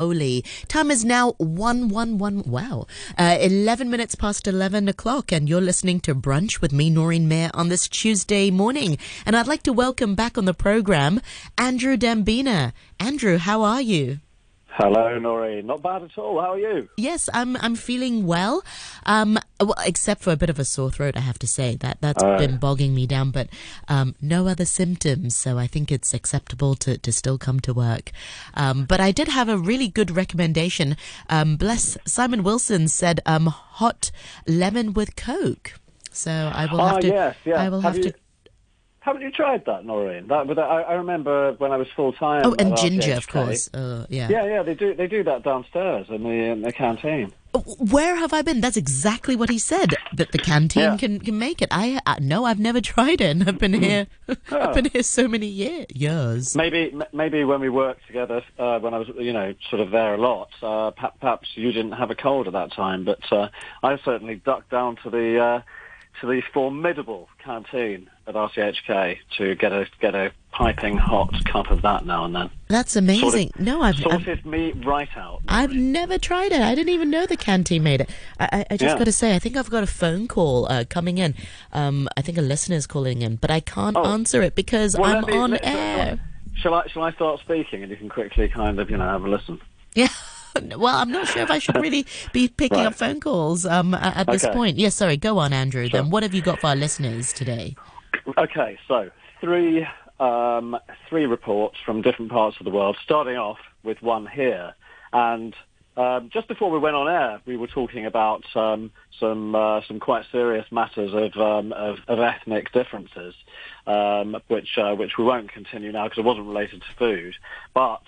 Oli. Time is now 111. Wow. Uh, 11 minutes past 11 o'clock, and you're listening to Brunch with me, Noreen Mayer, on this Tuesday morning. And I'd like to welcome back on the program Andrew Dembina. Andrew, how are you? Hello, Noreen. Not bad at all. How are you? Yes, I'm. I'm feeling well, um, well, except for a bit of a sore throat. I have to say that that's Oh. been bogging me down, but um, no other symptoms. So I think it's acceptable to, to still come to work. Um, but I did have a really good recommendation. Um, bless Simon Wilson said um, hot lemon with Coke. So I will have ah, to. yes, yeah. I will have, you, to. Haven't you tried that, Noreen? That, but I, I remember when I was full time. Oh, and ginger, of course. Uh, yeah. Yeah, yeah. They do. They do that downstairs in the in the canteen. Where have I been? That's exactly what he said. That the canteen Yeah. can, can make it. I uh, no, I've never tried it. And I've been here. I've been here so many year, years. Maybe m- maybe when we worked together, uh, when I was you know sort of there a lot, uh, perhaps you didn't have a cold at that time, but uh, I certainly ducked down to the uh, to the formidable canteen at RTHK to get a get a piping hot cup of that now and then. That's amazing. no, I've, I've Sorted me right out. I've never tried it. I didn't even know the canteen made it. I, I, just Yeah. got to say, I think I've got a phone call uh, coming in. Um, I think a listener is calling in, but I can't Oh. answer it because Well, I'm me- on let- air. Shall I shall I start speaking and you can quickly kind of you know have a listen? Yeah. Well, I'm not sure if I should really be picking Right. up phone calls um, at this Okay. point. Yes, sorry. Go on, Andrew. Sure. Then what have you got for our listeners today? Okay, so three um, three reports from different parts of the world. Starting off with one here, and um, just before we went on air, we were talking about um, some uh, some quite serious matters of um, of, of ethnic differences, um, which uh, which we won't continue now because it wasn't related to food. But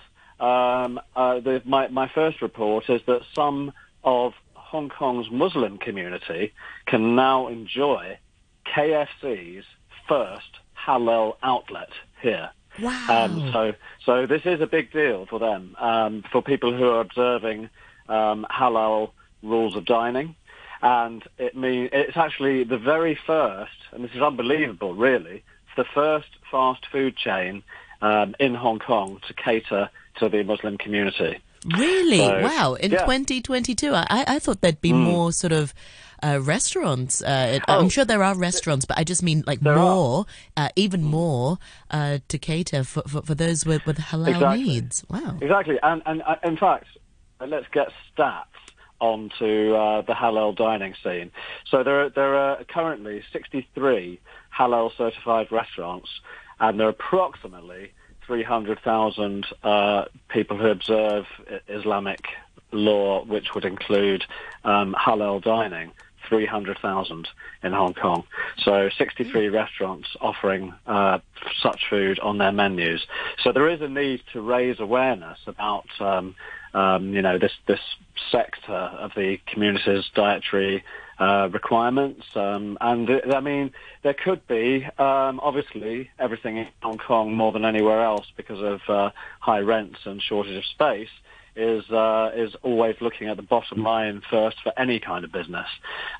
um, uh, the, my my first report is that some of Hong Kong's Muslim community can now enjoy KFC's first halal outlet here. Wow. Um, so, so this is a big deal for them, um, for people who are observing um, halal rules of dining, and it mean it's actually the very first, and this is unbelievable, really, the first fast food chain um, in Hong Kong to cater to the Muslim community. Really? So, wow. In yeah. Hmm. 2022, I, I thought there'd be more sort of uh, restaurants. Uh, it- I'm Oh. sure there are restaurants, but I just mean like There. More, uh, even more uh, to cater for, for, for those with, with halal Exactly. needs. Wow. Exactly, and and uh, in fact, let's get stats onto uh, the halal dining scene. So there are, there are currently 63 halal certified restaurants, and there are approximately 300,000 uh, people who observe Islamic law, which would include um, halal dining. 300,000 in Hong Kong. So 63 restaurants offering uh, such food on their menus. So there is a need to raise awareness about, um, um, you know, this, this sector of the community's dietary uh, requirements. Um, and I mean, there could be, um, obviously, everything in Hong Kong more than anywhere else because of uh, high rents and shortage of space is uh, is always looking at the bottom line first for any kind of business.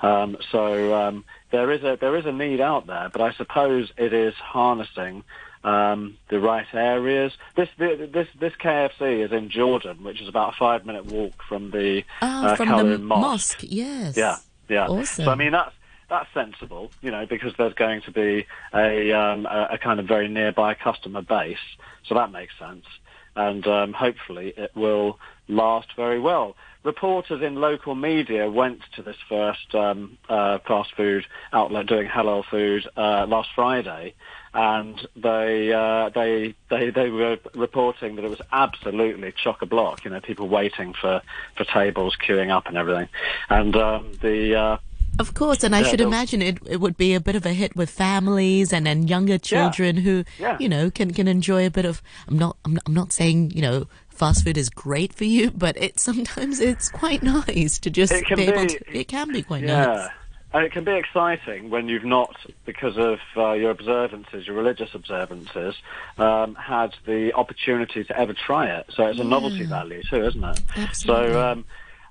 Um, so um, there is a there is a need out there, but I suppose it is harnessing um, the right areas. This this this KFC is in Jordan, which is about a five minute walk from the Ah, uh, from the Kowloon Mosque. mosque. Yes. Yeah, yeah. Awesome. So I mean that's that's sensible, you know, because there's going to be a um, a, a kind of very nearby customer base, so that makes sense, and um, hopefully it will last very well. Reporters in local media went to this first um, uh, fast food outlet doing halal food uh, last Friday, and they uh, they they they were reporting that it was absolutely chock a block. You know, people waiting for for tables, queuing up, and everything. And um, the uh, Of course, and I Yeah, should imagine it, it would be a bit of a hit with families and, and younger children who, Yeah. you know, can, can enjoy a bit of. I'm not, I'm not I'm not saying you know fast food is great for you, but it sometimes it's quite nice to just It can be to. It can be quite Yeah. nice. And it can be exciting when you've not, because of uh, your observances, your religious observances, um, had the opportunity to ever try it. So it's a novelty value too, isn't it? Absolutely. So um,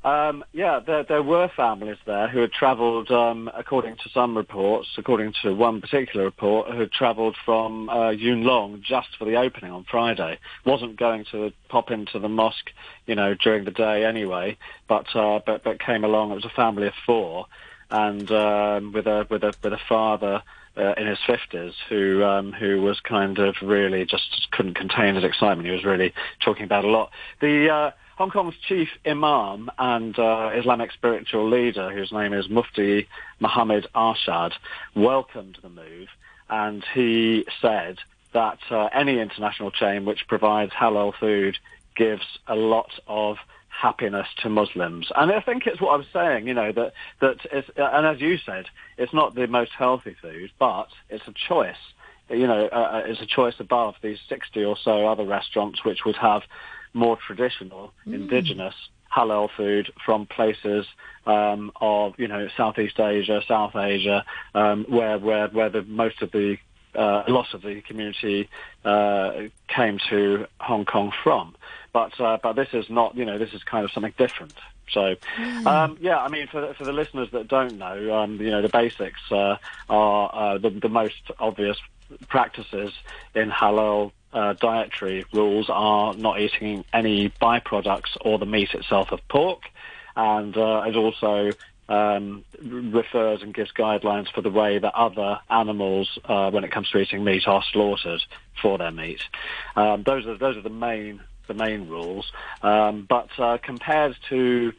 Um, yeah, there, there were families there who had travelled, um, according to some reports, according to one particular report, who had travelled from uh, Yuen Long just for the opening on Friday. Wasn't going to pop into the mosque, you know, during the day anyway, but uh, but but came along. It was a family of four, and um, with a with a with a father uh, in his fifties who um, who was kind of really just couldn't contain his excitement. He was really talking about a lot. The uh, Hong Kong's chief imam and uh, Islamic spiritual leader, whose name is Mufti Muhammad Arshad, welcomed the move, and he said that uh, any international chain which provides halal food gives a lot of happiness to Muslims. And I think it's what I was saying, you know, that, that it's, and as you said, it's not the most healthy food, but it's a choice. You know, uh, uh it's a choice above these 60 or so other restaurants which would have more traditional, mm. indigenous halal food from places um, of you know Southeast Asia, South Asia, um, where where where the most of the uh, loss of the community uh, came to Hong Kong from. But uh, but this is not you know this is kind of something different. So, mm. um, yeah, I mean, for, for the listeners that don't know, um, you know, the basics uh, are uh, the, the most obvious practices in halal uh, dietary rules are not eating any byproducts or the meat itself of pork, and uh, it also um, refers and gives guidelines for the way that other animals, uh, when it comes to eating meat, are slaughtered for their meat. Um, those are those are the main the main rules. Um, but uh, compared to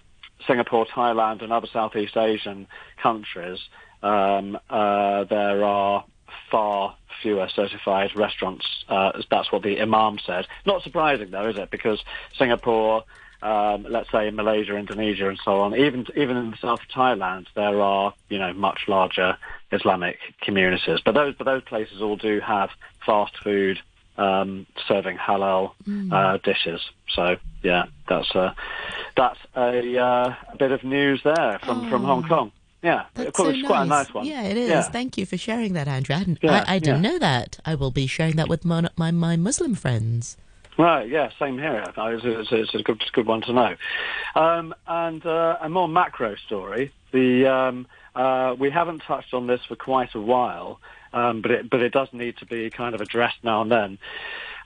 Singapore, Thailand, and other Southeast Asian countries, um, uh, there are far fewer certified restaurants. Uh, that's what the imam said. Not surprising though, is it? Because Singapore, um, let's say Malaysia, Indonesia, and so on, even even in the south of Thailand, there are you know much larger Islamic communities. But those but those places all do have fast food um, serving halal mm. uh, dishes. So yeah, that's a that's a, uh, a bit of news there from, oh. from Hong oh. Kong. Yeah, That's so it's quite a nice one. Yeah, it is. Yeah. Thank you for sharing that, Andrew. I, yeah, I, I didn't yeah. know that. I will be sharing that with my, my, my Muslim friends. Right, yeah, same here. It's, it's, it's a, good, it's a good one to know. Um, and uh, a more macro story. The um, uh, we haven't touched on this for quite a while, um, but it but it does need to be kind of addressed now and then.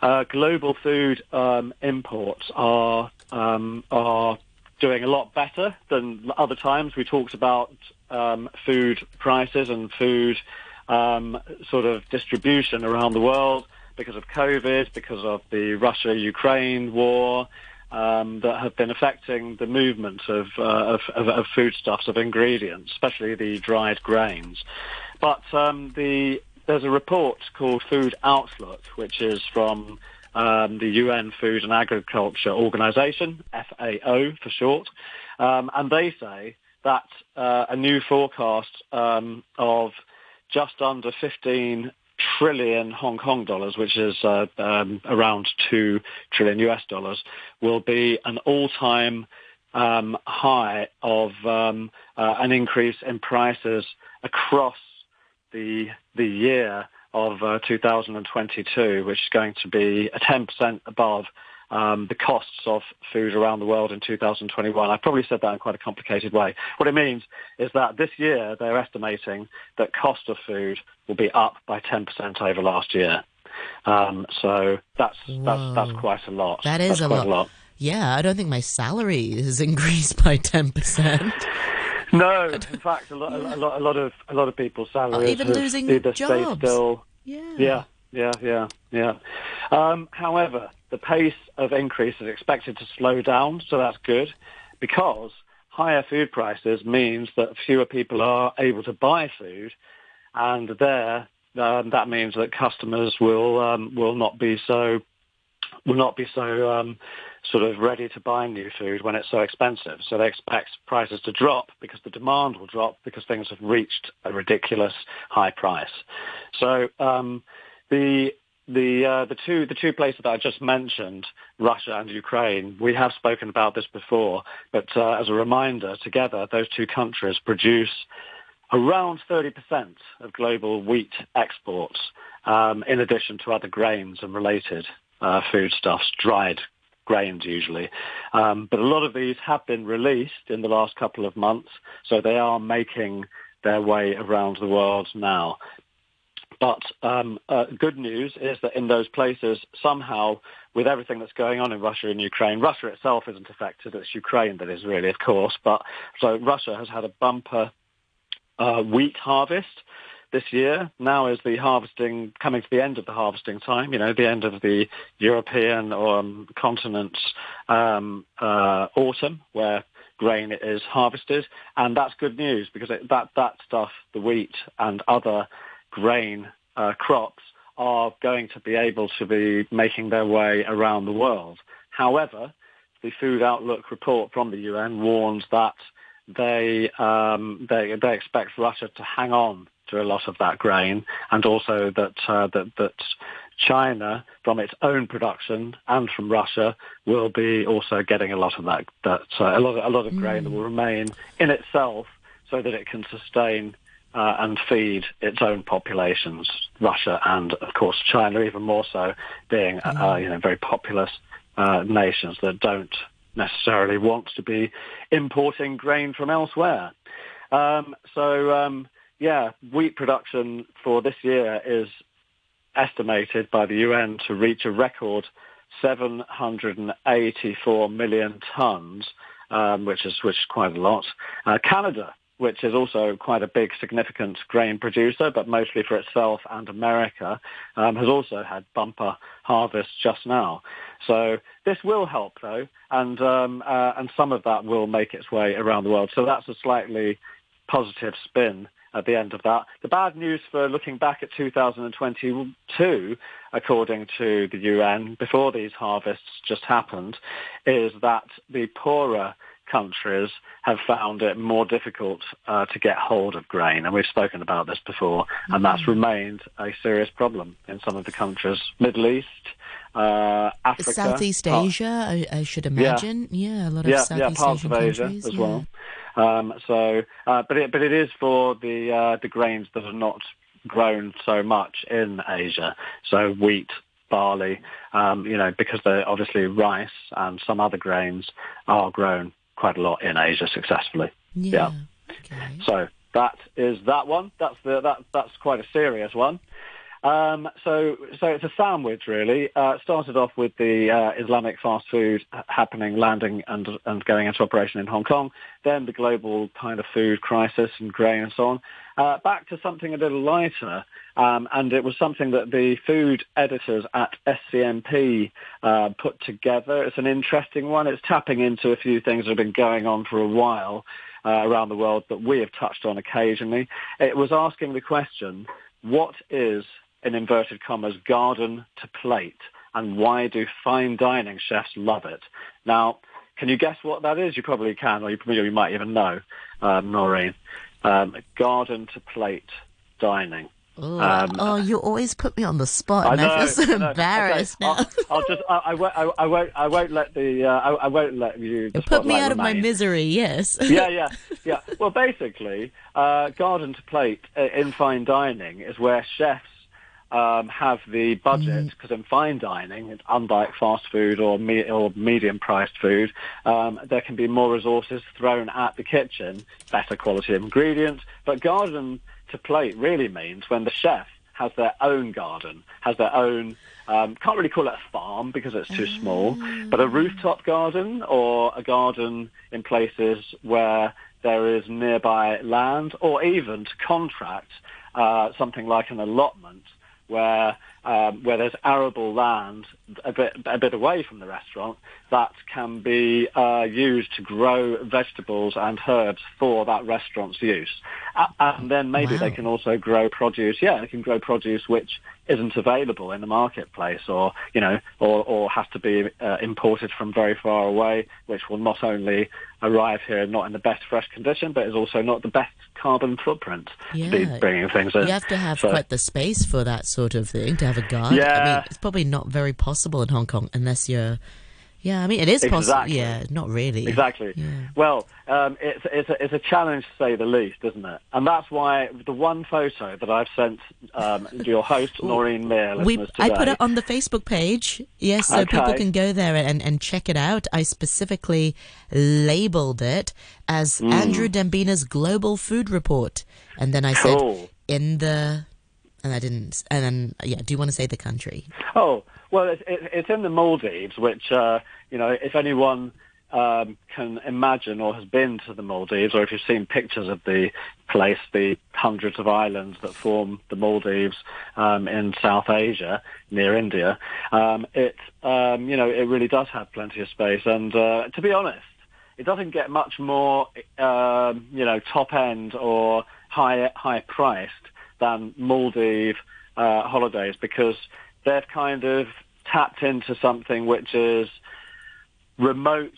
Uh, global food um, imports are um, are doing a lot better than other times. We talked about um, food prices and food um, sort of distribution around the world because of COVID, because of the Russia-Ukraine war, um, that have been affecting the movement of, uh, of, of, of, foodstuffs, of ingredients, especially the dried grains. But um, the, there's a report called Food Outlook, which is from um, the UN Food and Agriculture Organization, FAO for short, um, and they say that uh, a new forecast um, of just under 15 trillion Hong Kong dollars, which is uh, um, around 2 trillion US dollars, will be an all-time um, high of um, uh, an increase in prices across the the year of uh, 2022, which is going to be a 10% above um, the costs of food around the world in 2021. I probably said that in quite a complicated way. What it means is that this year they're estimating that cost of food will be up by 10% over last year. Um, so that's that's that's quite a lot. That is a lot. a lot. Yeah, I don't think my salary has increased by 10%. No, in fact, a lot, yeah. a lot, a lot of a lot of people's salaries oh, even losing either jobs. still. Yeah. Yeah. Yeah. Yeah. Yeah. Um, however, the pace of increase is expected to slow down, so that's good because higher food prices means that fewer people are able to buy food, and there um, that means that customers will um, will not be so will not be so um, sort of ready to buy new food when it's so expensive. So they expect prices to drop because the demand will drop because things have reached a ridiculous high price. So um, the the uh, the two the two places that I just mentioned, Russia and Ukraine, we have spoken about this before, but uh, as a reminder, together those two countries produce around 30% of global wheat exports, um, in addition to other grains and related uh, foodstuffs, dried grains usually. Um, but a lot of these have been released in the last couple of months, so they are making their way around the world now. But um, uh, good news is that in those places, somehow, with everything that's going on in Russia and Ukraine, Russia itself isn't affected. It's Ukraine that is really, of course. But so Russia has had a bumper uh, wheat harvest this year. Now is the harvesting coming to the end of the harvesting time. You know, the end of the European um, continent's um, uh, autumn, where grain is harvested, and that's good news because it, that that stuff, the wheat and other grain uh, crops, are going to be able to be making their way around the world. However, the Food Outlook report from the UN warns that they um, they they expect Russia to hang on to a lot of that grain, and also that uh, that that China, from its own production and from Russia, will be also getting a lot of that that uh, a lot of, a lot of grain that will mm. remain in itself, so that it can sustain uh, and feed its own populations. Russia and of course China, even more so, being uh, mm. you know very populous uh, nations that don't necessarily want to be importing grain from elsewhere. Um, so um, yeah, wheat production for this year is estimated by the UN to reach a record 784 million tons, um, which is which is quite a lot. Uh, Canada, which is also quite a big, significant grain producer, but mostly for itself and America, um, has also had bumper harvests just now. So this will help, though, and um, uh, and some of that will make its way around the world. So that's a slightly positive spin at the end of that. The bad news for looking back at 2022, according to the UN, before these harvests just happened, is that the poorer countries have found it more difficult uh, to get hold of grain. And we've spoken about this before, and that's mm-hmm. remained a serious problem in some of the countries. Middle East, uh, Africa. Southeast Asia, I, I, should imagine. Yeah. yeah, a lot of yeah, Southeast yeah, parts Asian of Asia countries. as yeah. well. Um, so, uh, but it but it is for the uh, the grains that are not grown so much in Asia. So wheat, barley, um, you know, because they're obviously rice and some other grains are grown quite a lot in Asia successfully. Yeah. yeah. Okay. So that is that one. That's the that that's quite a serious one. Um, so, so it's a sandwich really. Uh, started off with the uh, Islamic fast food happening, landing and, and going into operation in Hong Kong. Then the global kind of food crisis and grain and so on. Uh, back to something a little lighter, um, and it was something that the food editors at SCMP uh, put together. It's an interesting one. It's tapping into a few things that have been going on for a while uh, around the world that we have touched on occasionally. It was asking the question, what is in inverted commas, garden to plate? And why do fine dining chefs love it? Now, can you guess what that is? You probably can, or you, you might even know, um, Noreen. Um, garden to plate dining. Um, oh, you always put me on the spot, and I, know, I feel so embarrassed okay. now. I'll, I'll, just, I, I, won't, I, I, won't, I won't let the, uh, I, I, won't let you. Put me out remain. of my misery. Yes. yeah, yeah, yeah. Well, basically, uh, garden to plate uh, in fine dining is where chefs um, have the budget because mm. in fine dining, unlike fast food or, me- or medium-priced food, um, there can be more resources thrown at the kitchen, better quality ingredients. But garden to plate really means when the chef has their own garden, has their own, um, can't really call it a farm because it's too small, but a ah. rooftop garden or a garden in places where there is nearby land or even to contract uh, something like an allotment where um, where there's arable land a bit a bit away from the restaurant that can be uh, used to grow vegetables and herbs for that restaurant's use, uh, and then maybe wow. they can also grow produce. Yeah, they can grow produce which isn't available in the marketplace, or you know, or or has to be uh, imported from very far away, which will not only arrive here not in the best fresh condition, but is also not the best carbon footprint yeah. to be bringing things in. You have to have so, quite the space for that sort of thing to have a garden. Yeah. I mean, it's probably not very possible in Hong Kong unless you're Yeah, I mean, it is possible. Yeah, not really. Exactly. Yeah. Well, um, it's it's a, it's a challenge to say the least, isn't it? And that's why the one photo that I've sent um, your host Noreen Mir We, listeners I put it on the Facebook page, yes, so people can go there and, and check it out. I specifically labeled it as Hmm. Andrew Dembina's Global Food Report. And then I said, in the, and I didn't, and then, yeah, do you want to say the country? Oh well, it's, it, it's in the Maldives, which uh, you know, if anyone um, can imagine or has been to the Maldives, or if you've seen pictures of the place, the hundreds of islands that form the Maldives um, in South Asia near India, um, it um, you know it really does have plenty of space. And uh, to be honest, it doesn't get much more um, you know top end or high high priced than Maldive uh, holidays because they've kind of tapped into something which is remote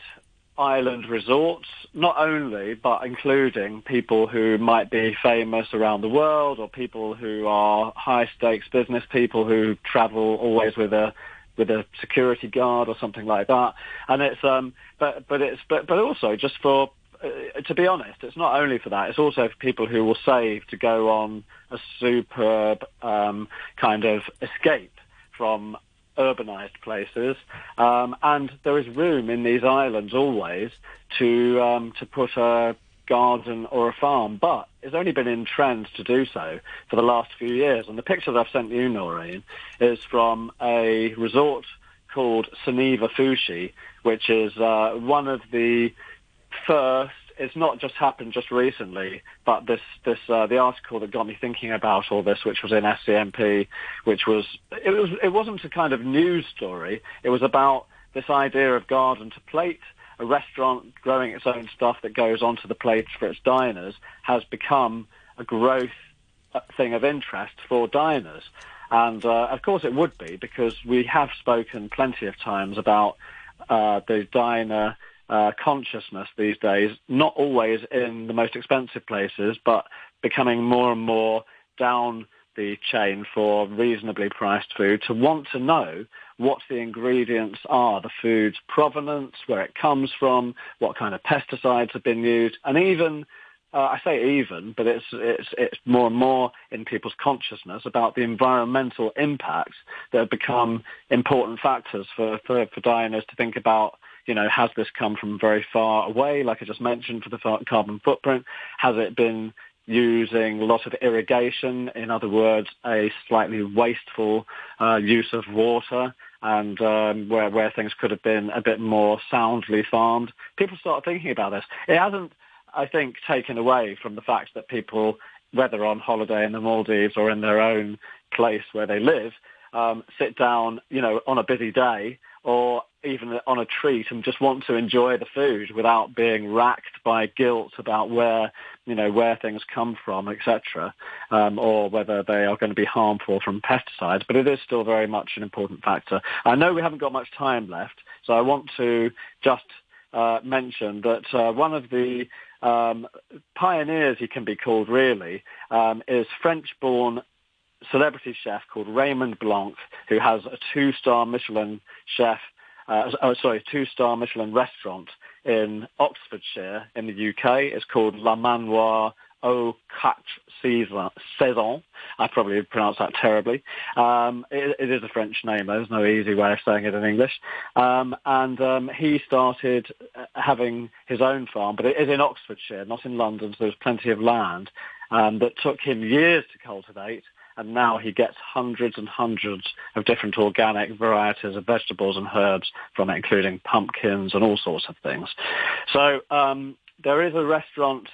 island resorts, not only, but including people who might be famous around the world or people who are high stakes business people who travel always with a with a security guard or something like that. And it's um but but it's but but also just for to be honest, it's not only for that. It's also for people who will save to go on a superb um, kind of escape from urbanized places, um, and there is room in these islands always to um, to put a garden or a farm, but it's only been in trend to do so for the last few years. And the picture that I've sent you, Noreen, is from a resort called Soneva Fushi, which is uh, one of the first. It's not just happened just recently, but this this uh, the article that got me thinking about all this, which was in SCMP, which was it was it wasn't a kind of news story. It was about this idea of garden to plate. A restaurant growing its own stuff that goes onto the plates for its diners has become a growth uh, thing of interest for diners. And uh, of course it would be because we have spoken plenty of times about uh, the diner uh, consciousness these days, not always in the most expensive places, but becoming more and more down the chain for reasonably priced food to want to know what the ingredients are, the food's provenance, where it comes from, what kind of pesticides have been used, and even uh, I say even, but it's it's it's more and more in people's consciousness about the environmental impacts that have become important factors for, for, for diners to think about. You know, has this come from very far away, like I just mentioned, for the carbon footprint? Has it been using a lot of irrigation? In other words, a slightly wasteful uh, use of water and um, where where things could have been a bit more soundly farmed. People start thinking about this. It hasn't, I think, taken away from the fact that people, whether on holiday in the Maldives or in their own place where they live, um, sit down, you know, on a busy day or even on a treat and just want to enjoy the food without being racked by guilt about where, you know, where things come from, etc., um, or whether they are going to be harmful from pesticides. But it is still very much an important factor. I know we haven't got much time left, so I want to just uh, mention that uh, one of the um, pioneers, he can be called really, um, is French-born celebrity chef called Raymond Blanc, who has a two-star Michelin chef, uh, oh, sorry, two-star Michelin restaurant in Oxfordshire in the UK. It's called La Manoir au Quatre Saisons. I probably pronounced that terribly. Um, it, it is a French name. There's no easy way of saying it in English. Um, and um, he started uh, having his own farm, but it is in Oxfordshire, not in London, so there's plenty of land um, that took him years to cultivate and now he gets hundreds and hundreds of different organic varieties of vegetables and herbs from it, including pumpkins and all sorts of things. So um, there is a restaurant.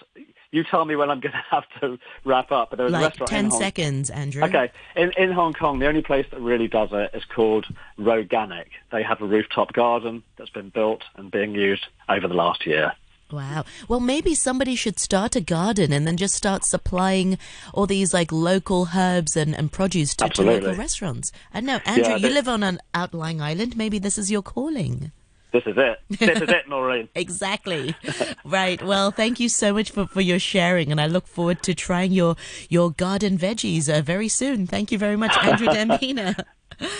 You tell me when I'm going to have to wrap up. But there is a Like restaurant 10 in Hong seconds, Andrew. Okay, in in Hong Kong, the only place that really does it is called Roganic. They have a rooftop garden that's been built and being used over the last year. Wow. Well, maybe somebody should start a garden and then just start supplying all these like local herbs and, and produce to, to local restaurants. I know, Andrew, Yeah, you live on an outlying island. Maybe this is your calling. This is it. This is it, Noreen. Exactly. right. Well, thank you so much for, for your sharing, and I look forward to trying your your garden veggies uh, very soon. Thank you very much, Andrew Dembina.